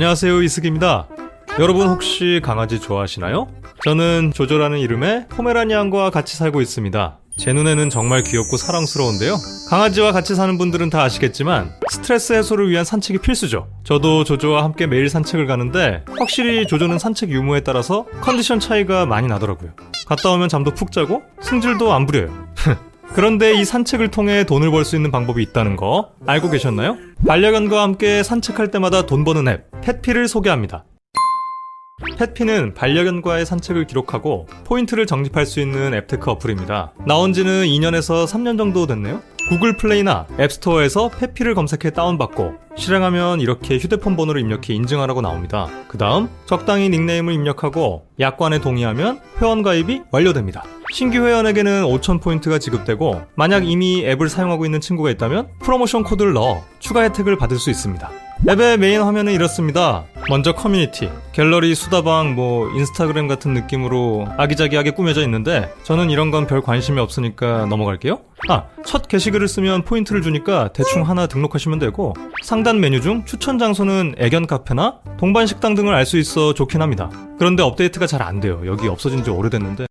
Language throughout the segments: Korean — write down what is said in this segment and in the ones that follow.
안녕하세요 이승입니다. 여러분 혹시 강아지 좋아하시나요? 저는 조조라는 이름의 포메라니안과 같이 살고 있습니다. 제 눈에는 정말 귀엽고 사랑스러운데요. 강아지와 같이 사는 분들은 다 아시겠지만 스트레스 해소를 위한 산책이 필수죠. 저도 조조와 함께 매일 산책을 가는데 확실히 조조는 산책 유무에 따라서 컨디션 차이가 많이 나더라고요. 갔다 오면 잠도 푹 자고 승질도 안 부려요. 그런데 이 산책을 통해 돈을 벌 수 있는 방법이 있다는 거 알고 계셨나요? 반려견과 함께 산책할 때마다 돈 버는 앱 펫피를 소개합니다. 펫피는 반려견과의 산책을 기록하고 포인트를 적립할 수 있는 앱테크 어플입니다. 나온 지는 2년에서 3년 정도 됐네요. 구글 플레이나 앱스토어에서 펫피를 검색해 다운받고 실행하면 이렇게 휴대폰 번호를 입력해 인증하라고 나옵니다. 그 다음 적당히 닉네임을 입력하고 약관에 동의하면 회원 가입이 완료됩니다. 신규 회원에게는 5,000포인트가 지급되고 만약 이미 앱을 사용하고 있는 친구가 있다면 프로모션 코드를 넣어 추가 혜택을 받을 수 있습니다. 앱의 메인 화면은 이렇습니다. 먼저 커뮤니티, 갤러리, 수다방, 뭐 인스타그램 같은 느낌으로 아기자기하게 꾸며져 있는데 저는 이런 건 별 관심이 없으니까 넘어갈게요. 아, 첫 게시글을 쓰면 포인트를 주니까 대충 하나 등록하시면 되고 상단 메뉴 중 추천 장소는 애견 카페나 동반 식당 등을 알 수 있어 좋긴 합니다. 그런데 업데이트가 잘 안 돼요. 여기 없어진 지 오래됐는데.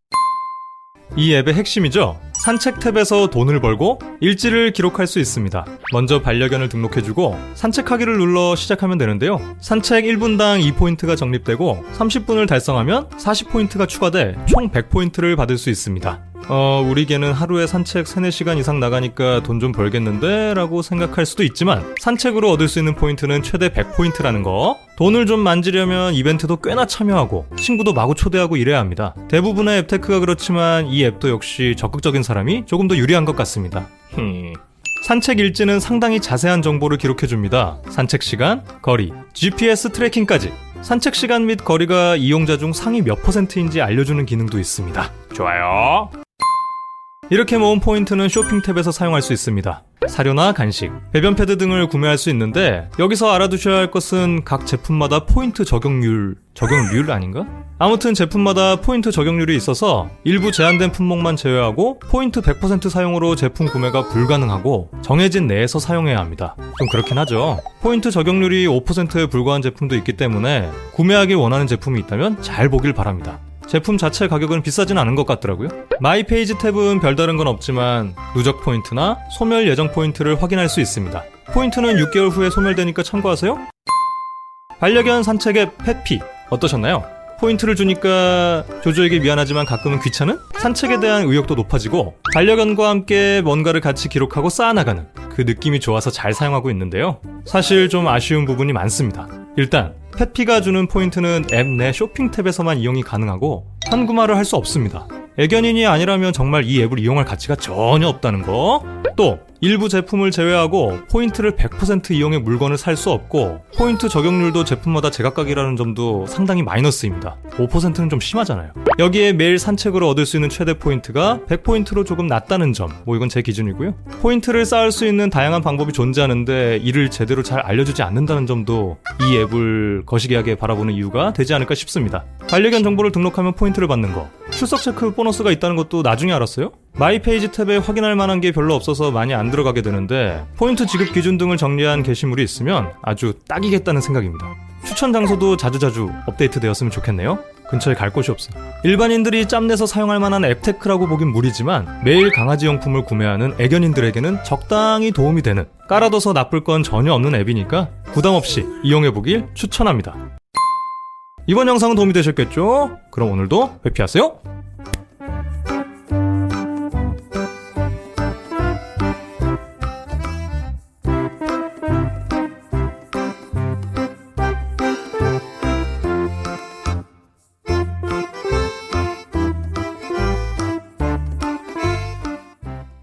이 앱의 핵심이죠. 산책 탭에서 돈을 벌고 일지를 기록할 수 있습니다. 먼저 반려견을 등록해주고 산책하기를 눌러 시작하면 되는데요. 산책 1분당 2포인트가 적립되고 30분을 달성하면 40포인트가 추가돼 총 100포인트를 받을 수 있습니다. 어, 우리 개는 하루에 산책 3, 4시간 이상 나가니까 돈 좀 벌겠는데? 라고 생각할 수도 있지만 산책으로 얻을 수 있는 포인트는 최대 100포인트라는 거. 돈을 좀 만지려면 이벤트도 꽤나 참여하고 친구도 마구 초대하고 이래야 합니다. 대부분의 앱테크가 그렇지만 이 앱도 역시 적극적인 사람이 조금 더 유리한 것 같습니다. 산책 일지는 상당히 자세한 정보를 기록해줍니다. 산책 시간, 거리, GPS tracking까지. 산책 시간 및 거리가 이용자 중 상위 몇 퍼센트인지 알려주는 기능도 있습니다. 좋아요. 이렇게 모은 포인트는 쇼핑 탭에서 사용할 수 있습니다. 사료나 간식, 배변 패드 등을 구매할 수 있는데 여기서 알아두셔야 할 것은 각 제품마다 포인트 적용률, 적용률 아닌가? 아무튼 제품마다 포인트 적용률이 있어서 일부 제한된 품목만 제외하고 포인트 100% 사용으로 제품 구매가 불가능하고 정해진 내에서 사용해야 합니다. 좀 그렇긴 하죠. 포인트 적용률이 5%에 불과한 제품도 있기 때문에 구매하길 원하는 제품이 있다면 잘 보길 바랍니다. 제품 자체 가격은 비싸진 않은 것 같더라고요. 마이 페이지 탭은 별다른 건 없지만 누적 포인트나 소멸 예정 포인트를 확인할 수 있습니다. 포인트는 6개월 후에 소멸되니까 참고하세요. 반려견 산책 앱 펫피 어떠셨나요? 포인트를 주니까 조조에게 미안하지만 가끔은 귀찮은? 산책에 대한 의욕도 높아지고 반려견과 함께 뭔가를 같이 기록하고 쌓아나가는 그 느낌이 좋아서 잘 사용하고 있는데요. 사실 좀 아쉬운 부분이 많습니다. 일단 펫피가 주는 포인트는 앱 내 쇼핑 탭에서만 이용이 가능하고 현금화를 할 수 없습니다. 애견인이 아니라면 정말 이 앱을 이용할 가치가 전혀 없다는 거. 또 일부 제품을 제외하고 포인트를 100% 이용해 물건을 살 수 없고 포인트 적용률도 제품마다 제각각이라는 점도 상당히 마이너스입니다. 5%는 좀 심하잖아요. 여기에 매일 산책으로 얻을 수 있는 최대 포인트가 100포인트로 조금 낮다는 점. 뭐 이건 제 기준이고요. 포인트를 쌓을 수 있는 다양한 방법이 존재하는데 이를 제대로 잘 알려주지 않는다는 점도 이 앱을 거시기하게 바라보는 이유가 되지 않을까 싶습니다. 반려견 정보를 등록하면 포인트를 받는 거. 출석 체크 보너스가 있다는 것도 나중에 알았어요? 마이 페이지 탭에 확인할 만한 게 별로 없어서 많이 안 들어가게 되는데 포인트 지급 기준 등을 정리한 게시물이 있으면 아주 딱이겠다는 생각입니다. 추천 장소도 자주자주 업데이트 되었으면 좋겠네요. 근처에 갈 곳이 없어. 일반인들이 짬내서 사용할 만한 앱테크라고 보긴 무리지만 매일 강아지 용품을 구매하는 애견인들에게는 적당히 도움이 되는 깔아둬서 나쁠 건 전혀 없는 앱이니까 부담 없이 이용해보길 추천합니다. 이번 영상은 도움이 되셨겠죠? 그럼 오늘도 회피하세요.